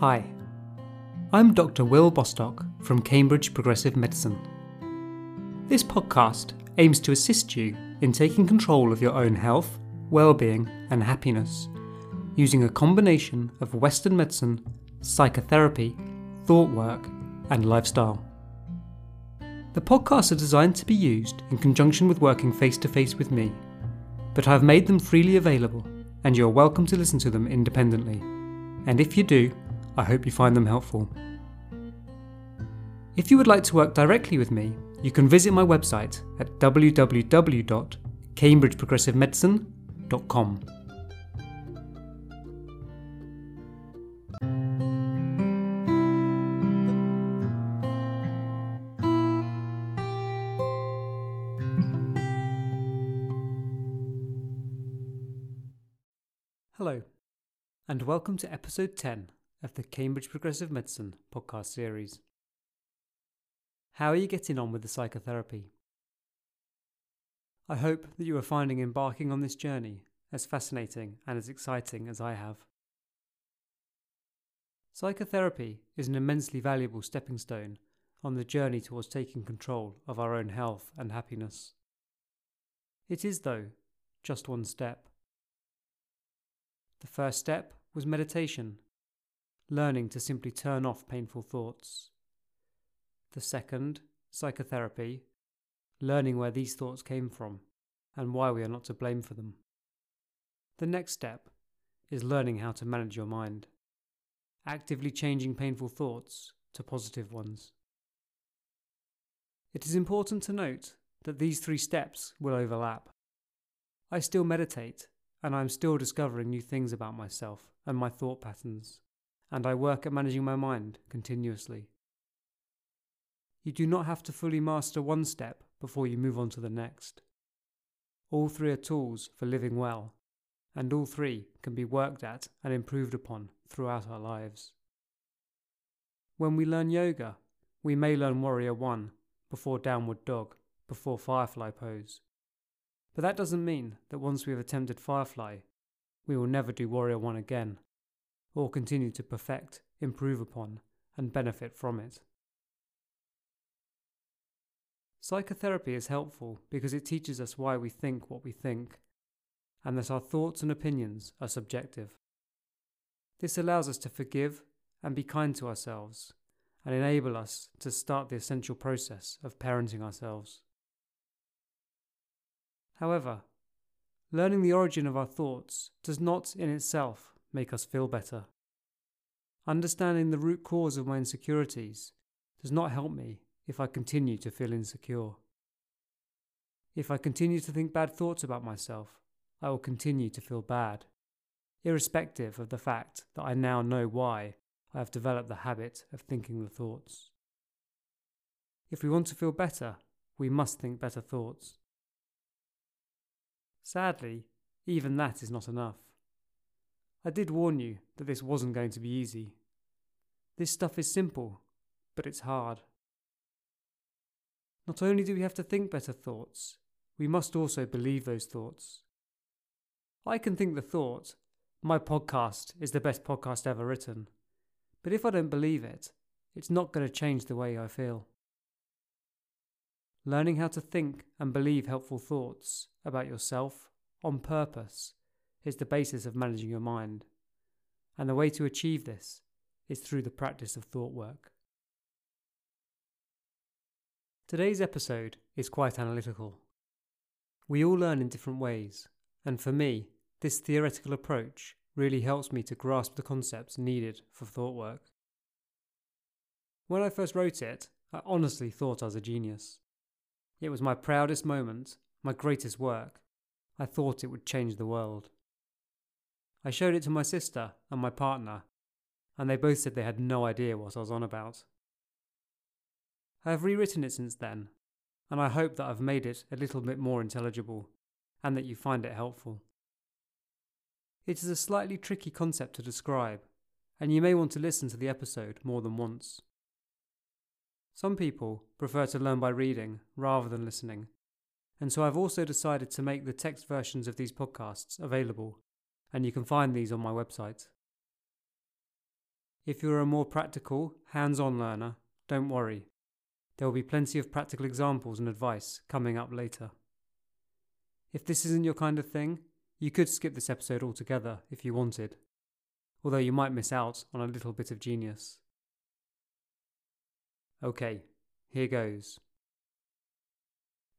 Hi, I'm Dr. Will Bostock from Cambridge Progressive Medicine. This podcast aims to assist you in taking control of your own health, well-being, and happiness using a combination of Western medicine, psychotherapy, thought work, and lifestyle. The podcasts are designed to be used in conjunction with working face to face with me, but I've made them freely available, and you're welcome to listen to them independently. And if you do, I hope you find them helpful. If you would like to work directly with me, you can visit my website at www.cambridgeprogressivemedicine.com. Hello, and welcome to episode 10 of the Cambridge Progressive Medicine podcast series. How are you getting on with the psychotherapy? I hope that you are finding embarking on this journey as fascinating and as exciting as I have. Psychotherapy is an immensely valuable stepping stone on the journey towards taking control of our own health and happiness. It is, though, just one step. The first step was meditation, learning to simply turn off painful thoughts. The second, psychotherapy, learning where these thoughts came from and why we are not to blame for them. The next step is learning how to manage your mind, actively changing painful thoughts to positive ones. It is important to note that these three steps will overlap. I still meditate and I am still discovering new things about myself and my thought patterns, and I work at managing my mind continuously. You do not have to fully master one step before you move on to the next. All three are tools for living well, and all three can be worked at and improved upon throughout our lives. When we learn yoga, we may learn Warrior 1 before Downward Dog, before Firefly Pose, but that doesn't mean that once we have attempted Firefly, we will never do Warrior 1 again, or continue to perfect, improve upon, and benefit from it. Psychotherapy is helpful because it teaches us why we think what we think, and that our thoughts and opinions are subjective. This allows us to forgive and be kind to ourselves, and enable us to start the essential process of parenting ourselves. However, learning the origin of our thoughts does not in itself make us feel better. Understanding the root cause of my insecurities does not help me if I continue to feel insecure. If I continue to think bad thoughts about myself, I will continue to feel bad, irrespective of the fact that I now know why I have developed the habit of thinking the thoughts. If we want to feel better, we must think better thoughts. Sadly, even that is not enough. I did warn you that this wasn't going to be easy. This stuff is simple, but it's hard. Not only do we have to think better thoughts, we must also believe those thoughts. I can think the thought, my podcast is the best podcast ever written, but if I don't believe it, it's not going to change the way I feel. Learning how to think and believe helpful thoughts about yourself on purpose is the basis of managing your mind. And the way to achieve this is through the practice of thought work. Today's episode is quite analytical. We all learn in different ways, and for me, this theoretical approach really helps me to grasp the concepts needed for thought work. When I first wrote it, I honestly thought I was a genius. It was my proudest moment, my greatest work. I thought it would change the world. I showed it to my sister and my partner, and they both said they had no idea what I was on about. I have rewritten it since then, and I hope that I've made it a little bit more intelligible, and that you find it helpful. It is a slightly tricky concept to describe, and you may want to listen to the episode more than once. Some people prefer to learn by reading rather than listening, and so I've also decided to make the text versions of these podcasts available, and you can find these on my website. If you're a more practical, hands on learner, don't worry. There will be plenty of practical examples and advice coming up later. If this isn't your kind of thing, you could skip this episode altogether if you wanted, although you might miss out on a little bit of genius. Okay, here goes.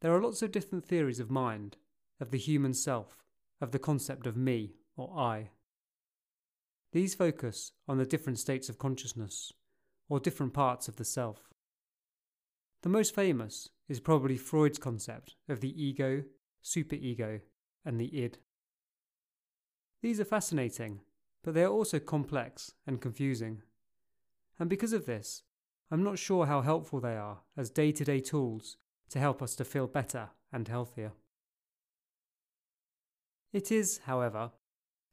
There are lots of different theories of mind, of the human self, of the concept of me or I. These focus on the different states of consciousness, or different parts of the self. The most famous is probably Freud's concept of the ego, superego, and the id. These are fascinating, but they are also complex and confusing. And because of this, I'm not sure how helpful they are as day to day tools to help us to feel better and healthier. It is, however,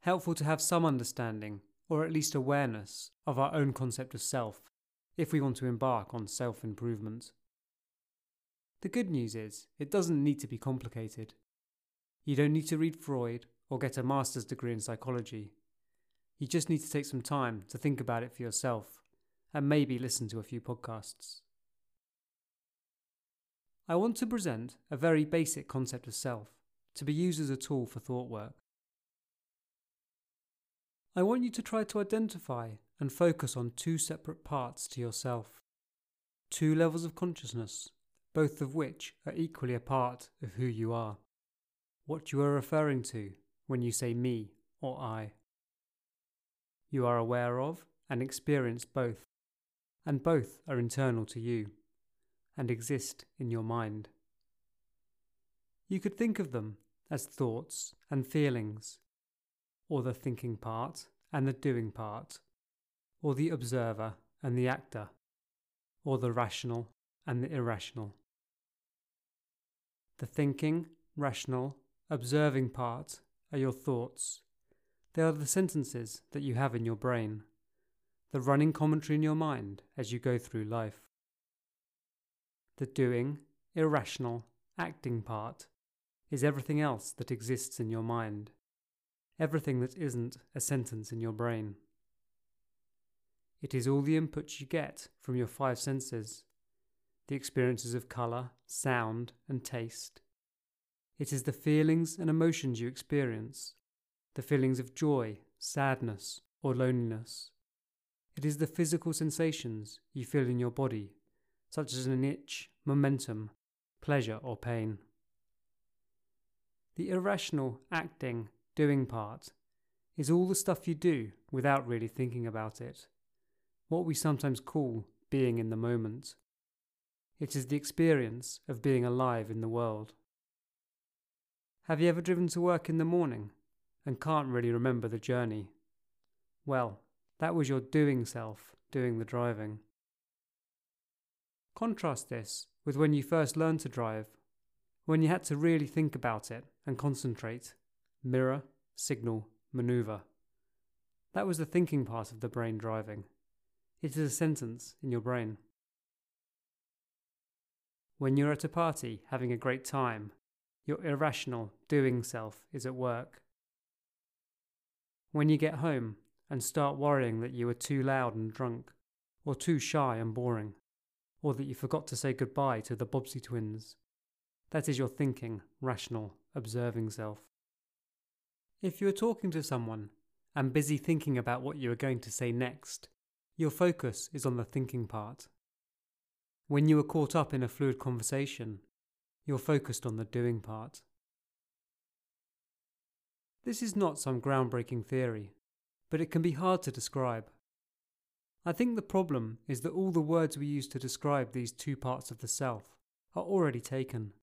helpful to have some understanding, or at least awareness, of our own concept of self if we want to embark on self improvement. The good news is, it doesn't need to be complicated. You don't need to read Freud or get a master's degree in psychology. You just need to take some time to think about it for yourself and maybe listen to a few podcasts. I want to present a very basic concept of self to be used as a tool for thought work. I want you to try to identify and focus on two separate parts to yourself, two levels of consciousness, both of which are equally a part of who you are, what you are referring to when you say me or I. You are aware of and experience both, and both are internal to you and exist in your mind. You could think of them as thoughts and feelings, or the thinking part and the doing part, or the observer and the actor, or the rational and the irrational. The thinking, rational, observing part are your thoughts. They are the sentences that you have in your brain, the running commentary in your mind as you go through life. The doing, irrational, acting part is everything else that exists in your mind, everything that isn't a sentence in your brain. It is all the input you get from your five senses the experiences of colour, sound, and taste. It is the feelings and emotions you experience, the feelings of joy, sadness, or loneliness. It is the physical sensations you feel in your body, such as an itch, momentum, pleasure, or pain. The irrational acting, doing part is all the stuff you do without really thinking about it, what we sometimes call being in the moment. It is the experience of being alive in the world. Have you ever driven to work in the morning and can't really remember the journey? Well, that was your doing self doing the driving. Contrast this with when you first learned to drive, when you had to really think about it and concentrate. Mirror, signal, maneuver. That was the thinking part of the brain driving. It is a sentence in your brain. When you're at a party having a great time, your irrational doing self is at work. When you get home and start worrying that you were too loud and drunk, or too shy and boring, or that you forgot to say goodbye to the Bobbsey twins. That is your thinking, rational, observing self. If you are talking to someone and busy thinking about what you are going to say next, your focus is on the thinking part. When you are caught up in a fluid conversation, you're focused on the doing part. This is not some groundbreaking theory, but it can be hard to describe. I think the problem is that all the words we use to describe these two parts of the self are already taken.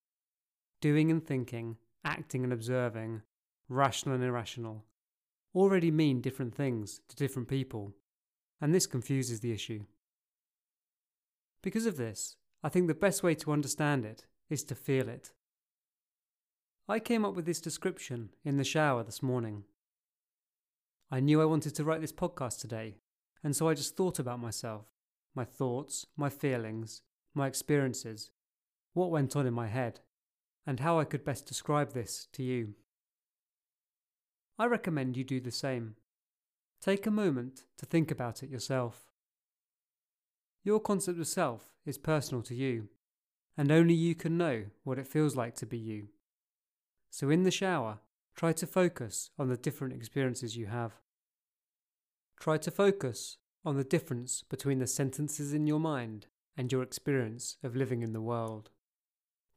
Doing and thinking, acting and observing, rational and irrational, already mean different things to different people, and this confuses the issue. Because of this, I think the best way to understand it is to feel it. I came up with this description in the shower this morning. I knew I wanted to write this podcast today and so I just thought about myself, my thoughts, my feelings, my experiences, what went on in my head, and how I could best describe this to you. I recommend you do the same. Take a moment to think about it yourself. Your concept of self is personal to you, and only you can know what it feels like to be you. So, in the shower, try to focus on the different experiences you have. Try to focus on the difference between the sentences in your mind and your experience of living in the world.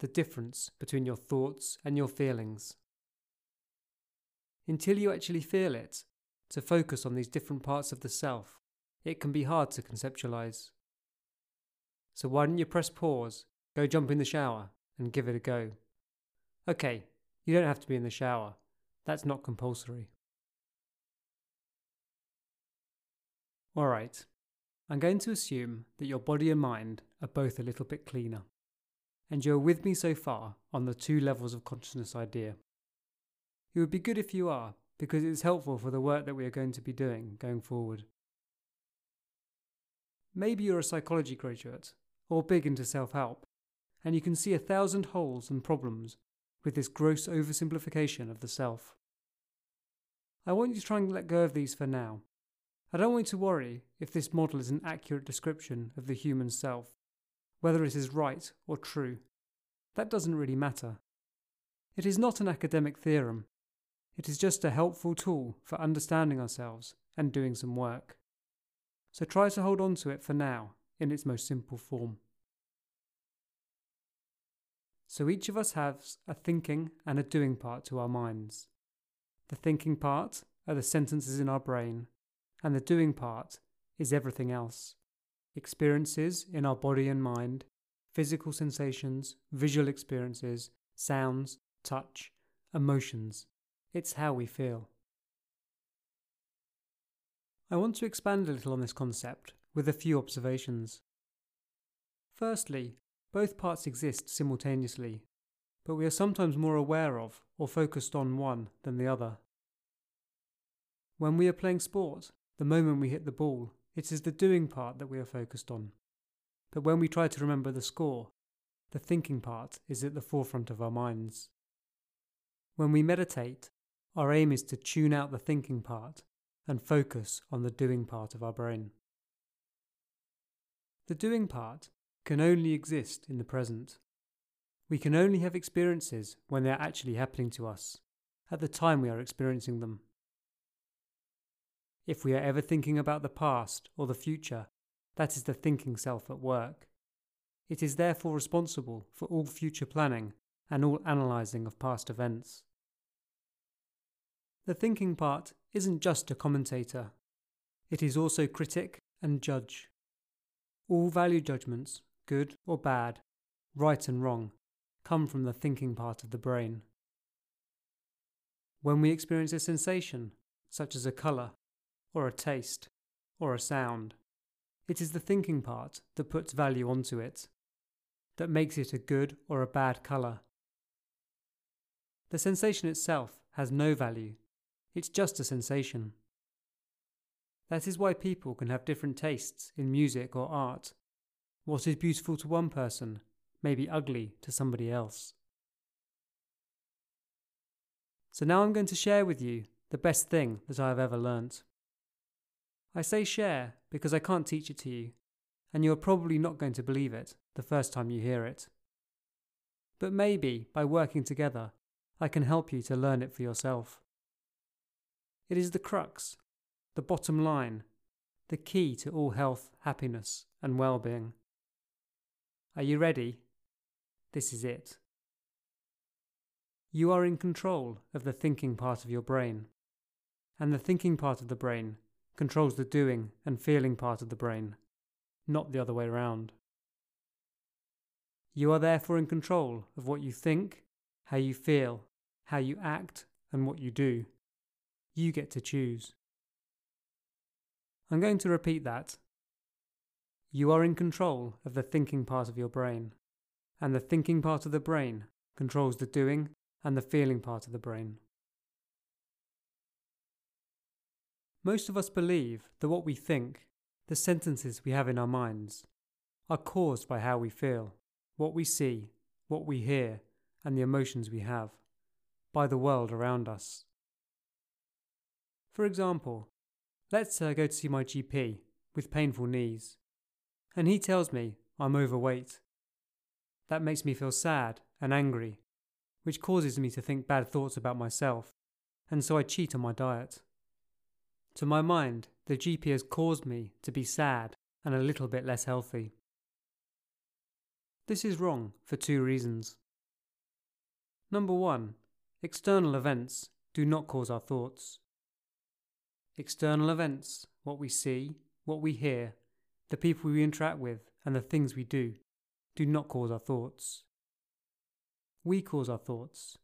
The difference between your thoughts and your feelings. Until you actually feel it, to focus on these different parts of the self, it can be hard to conceptualize. So why don't you press pause, go jump in the shower, and give it a go? Okay, you don't have to be in the shower. That's not compulsory. Alright, I'm going to assume that your body and mind are both a little bit cleaner, and you're with me so far on the two levels of consciousness idea. It would be good if you are, because it's helpful for the work that we are going to be doing going forward. Maybe you're a psychology graduate, or big into self help, and you can see a thousand holes and problems with this gross oversimplification of the self. I want you to try and let go of these for now I don't want you to worry if this model is an accurate description of the human self, whether it is right or true. That doesn't really matter. It is not an academic theorem. It is just a helpful tool for understanding ourselves and doing some work. So try to hold on to it for now in its most simple form. So each of us has a thinking and a doing part to our minds. The thinking part are the sentences in our brain and the doing part is everything else experiences in our body and mind, physical sensations, visual experiences, sounds, touch, emotions. It's how we feel. I want to expand a little on this concept with a few observations. Firstly, both parts exist simultaneously, but we are sometimes more aware of or focused on one than the other. When we are playing sport, the moment we hit the ball, it is the doing part that we are focused on. But when we try to remember the score, the thinking part is at the forefront of our minds. When we meditate, our aim is to tune out the thinking part and focus on the doing part of our brain. The doing part can only exist in the present. We can only have experiences when they are actually happening to us, at the time we are experiencing them. If we are ever thinking about the past or the future, that is the thinking self at work. It is therefore responsible for all future planning and all analysing of past events. The thinking part isn't just a commentator, it is also critic and judge. All value judgments, good or bad, right and wrong, come from the thinking part of the brain. When we experience a sensation, such as a colour or a taste, or a sound. It is the thinking part that puts value onto it, that makes it a good or a bad colour. The sensation itself has no value, it's just a sensation. That is why people can have different tastes in music or art. What is beautiful to one person may be ugly to somebody else. So now I'm going to share with you the best thing that I have ever learnt. I say share because I can't teach it to you, and you are probably not going to believe it the first time you hear it. But maybe by working together, I can help you to learn it for yourself. It is the crux, the bottom line, the key to all health, happiness, and well being. Are you ready? This is it. You are in control of the thinking part of your brain, and the thinking part of the brain controls the doing and feeling part of the brain, not the other way around. You are therefore in control of what you think, how you feel, how you act, and what you do. You get to choose. I'm going to repeat that. You are in control of the thinking part of your brain, and the thinking part of the brain controls the doing and the feeling part of the brain. Most of us believe that what we think, the sentences we have in our minds, are caused by how we feel, what we see, what we hear, and the emotions we have, by the world around us. For example, let's say I go to see my GP with painful knees, and he tells me I'm overweight. That makes me feel sad and angry, which causes me to think bad thoughts about myself, and so I cheat on my diet. To my mind, the GP has caused me to be sad and a little bit less healthy. This is wrong for two reasons. Number one, external events do not cause our thoughts. External events, what we see, what we hear, the people we interact with, and the things we do, do not cause our thoughts. We cause our thoughts.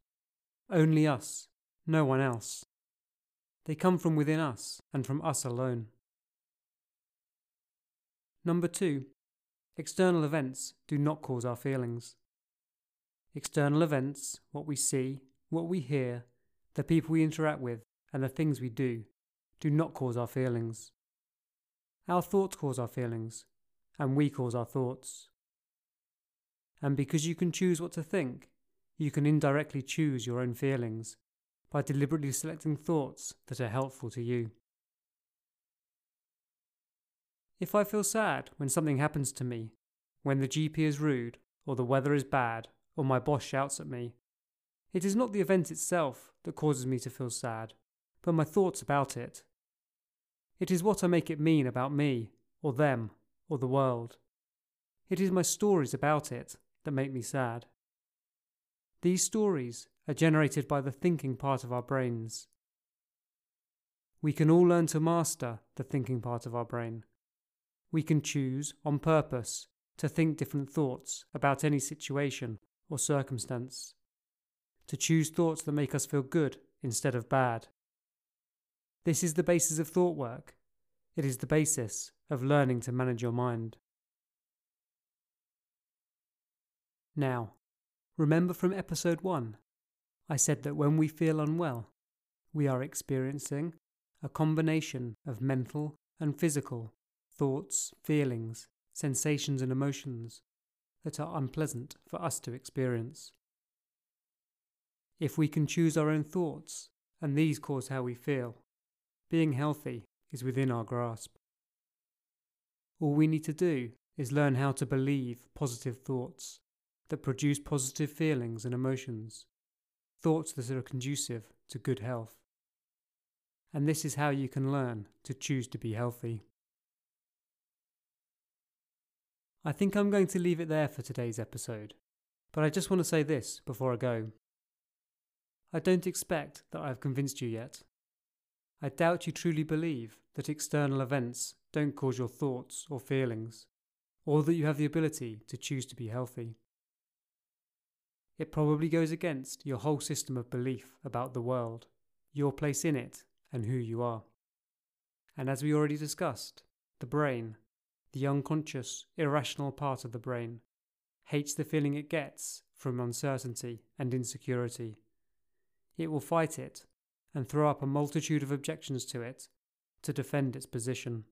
Only us, no one else. They come from within us and from us alone. Number two, external events do not cause our feelings. External events, what we see, what we hear, the people we interact with, and the things we do, do not cause our feelings. Our thoughts cause our feelings, and we cause our thoughts. And because you can choose what to think, you can indirectly choose your own feelings by deliberately selecting thoughts that are helpful to you. If I feel sad when something happens to me, when the GP is rude, or the weather is bad, or my boss shouts at me, it is not the event itself that causes me to feel sad, but my thoughts about it. It is what I make it mean about me, or them, or the world. It is my stories about it that make me sad. These stories are generated by the thinking part of our brains. We can all learn to master the thinking part of our brain. We can choose, on purpose, to think different thoughts about any situation or circumstance. To choose thoughts that make us feel good instead of bad. This is the basis of thought work. It is the basis of learning to manage your mind. Now, remember from episode 1, I said that when we feel unwell, we are experiencing a combination of mental and physical thoughts, feelings, sensations, and emotions that are unpleasant for us to experience. If we can choose our own thoughts, and these cause how we feel, being healthy is within our grasp. All we need to do is learn how to believe positive thoughts that produce positive feelings and emotions, thoughts that are conducive to good health. And this is how you can learn to choose to be healthy. I think I'm going to leave it there for today's episode, but I just want to say this before I go. I don't expect that I have convinced you yet. I doubt you truly believe that external events don't cause your thoughts or feelings, or that you have the ability to choose to be healthy. It probably goes against your whole system of belief about the world, your place in it, and who you are. And as we already discussed, the brain, the unconscious, irrational part of the brain, hates the feeling it gets from uncertainty and insecurity it will fight it and throw up a multitude of objections to it to defend its position.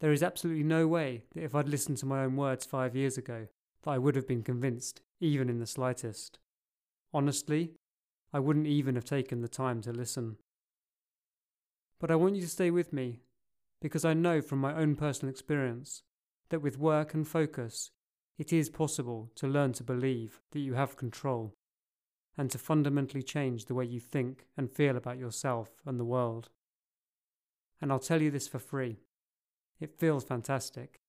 There is absolutely no way that if I'd listened to my own words five years ago, that I would have been convinced, even in the slightest. Honestly, I wouldn't even have taken the time to listen. But I want you to stay with me, because I know from my own personal experience that with work and focus, it is possible to learn to believe that you have control and to fundamentally change the way you think and feel about yourself and the world. And I'll tell you this for free. It feels fantastic.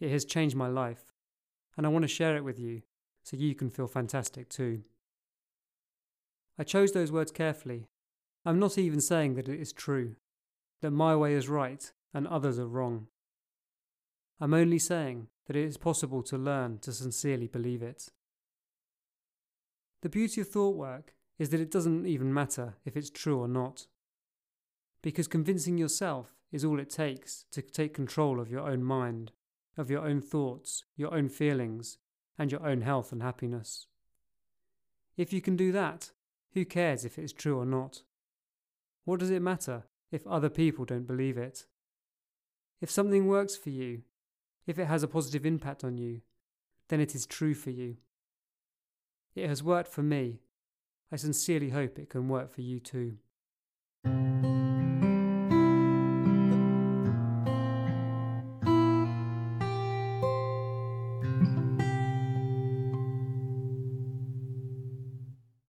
It has changed my life, and I want to share it with you so you can feel fantastic too. I chose those words carefully. I'm not even saying that it is true, that my way is right and others are wrong. I'm only saying that it is possible to learn to sincerely believe it. The beauty of thought work is that it doesn't even matter if it's true or not. Because convincing yourself is all it takes to take control of your own mind, of your own thoughts, your own feelings, and your own health and happiness. If you can do that, who cares if it's true or not? What does it matter if other people don't believe it? If something works for you, if it has a positive impact on you, then it is true for you. It has worked for me. I sincerely hope it can work for you too.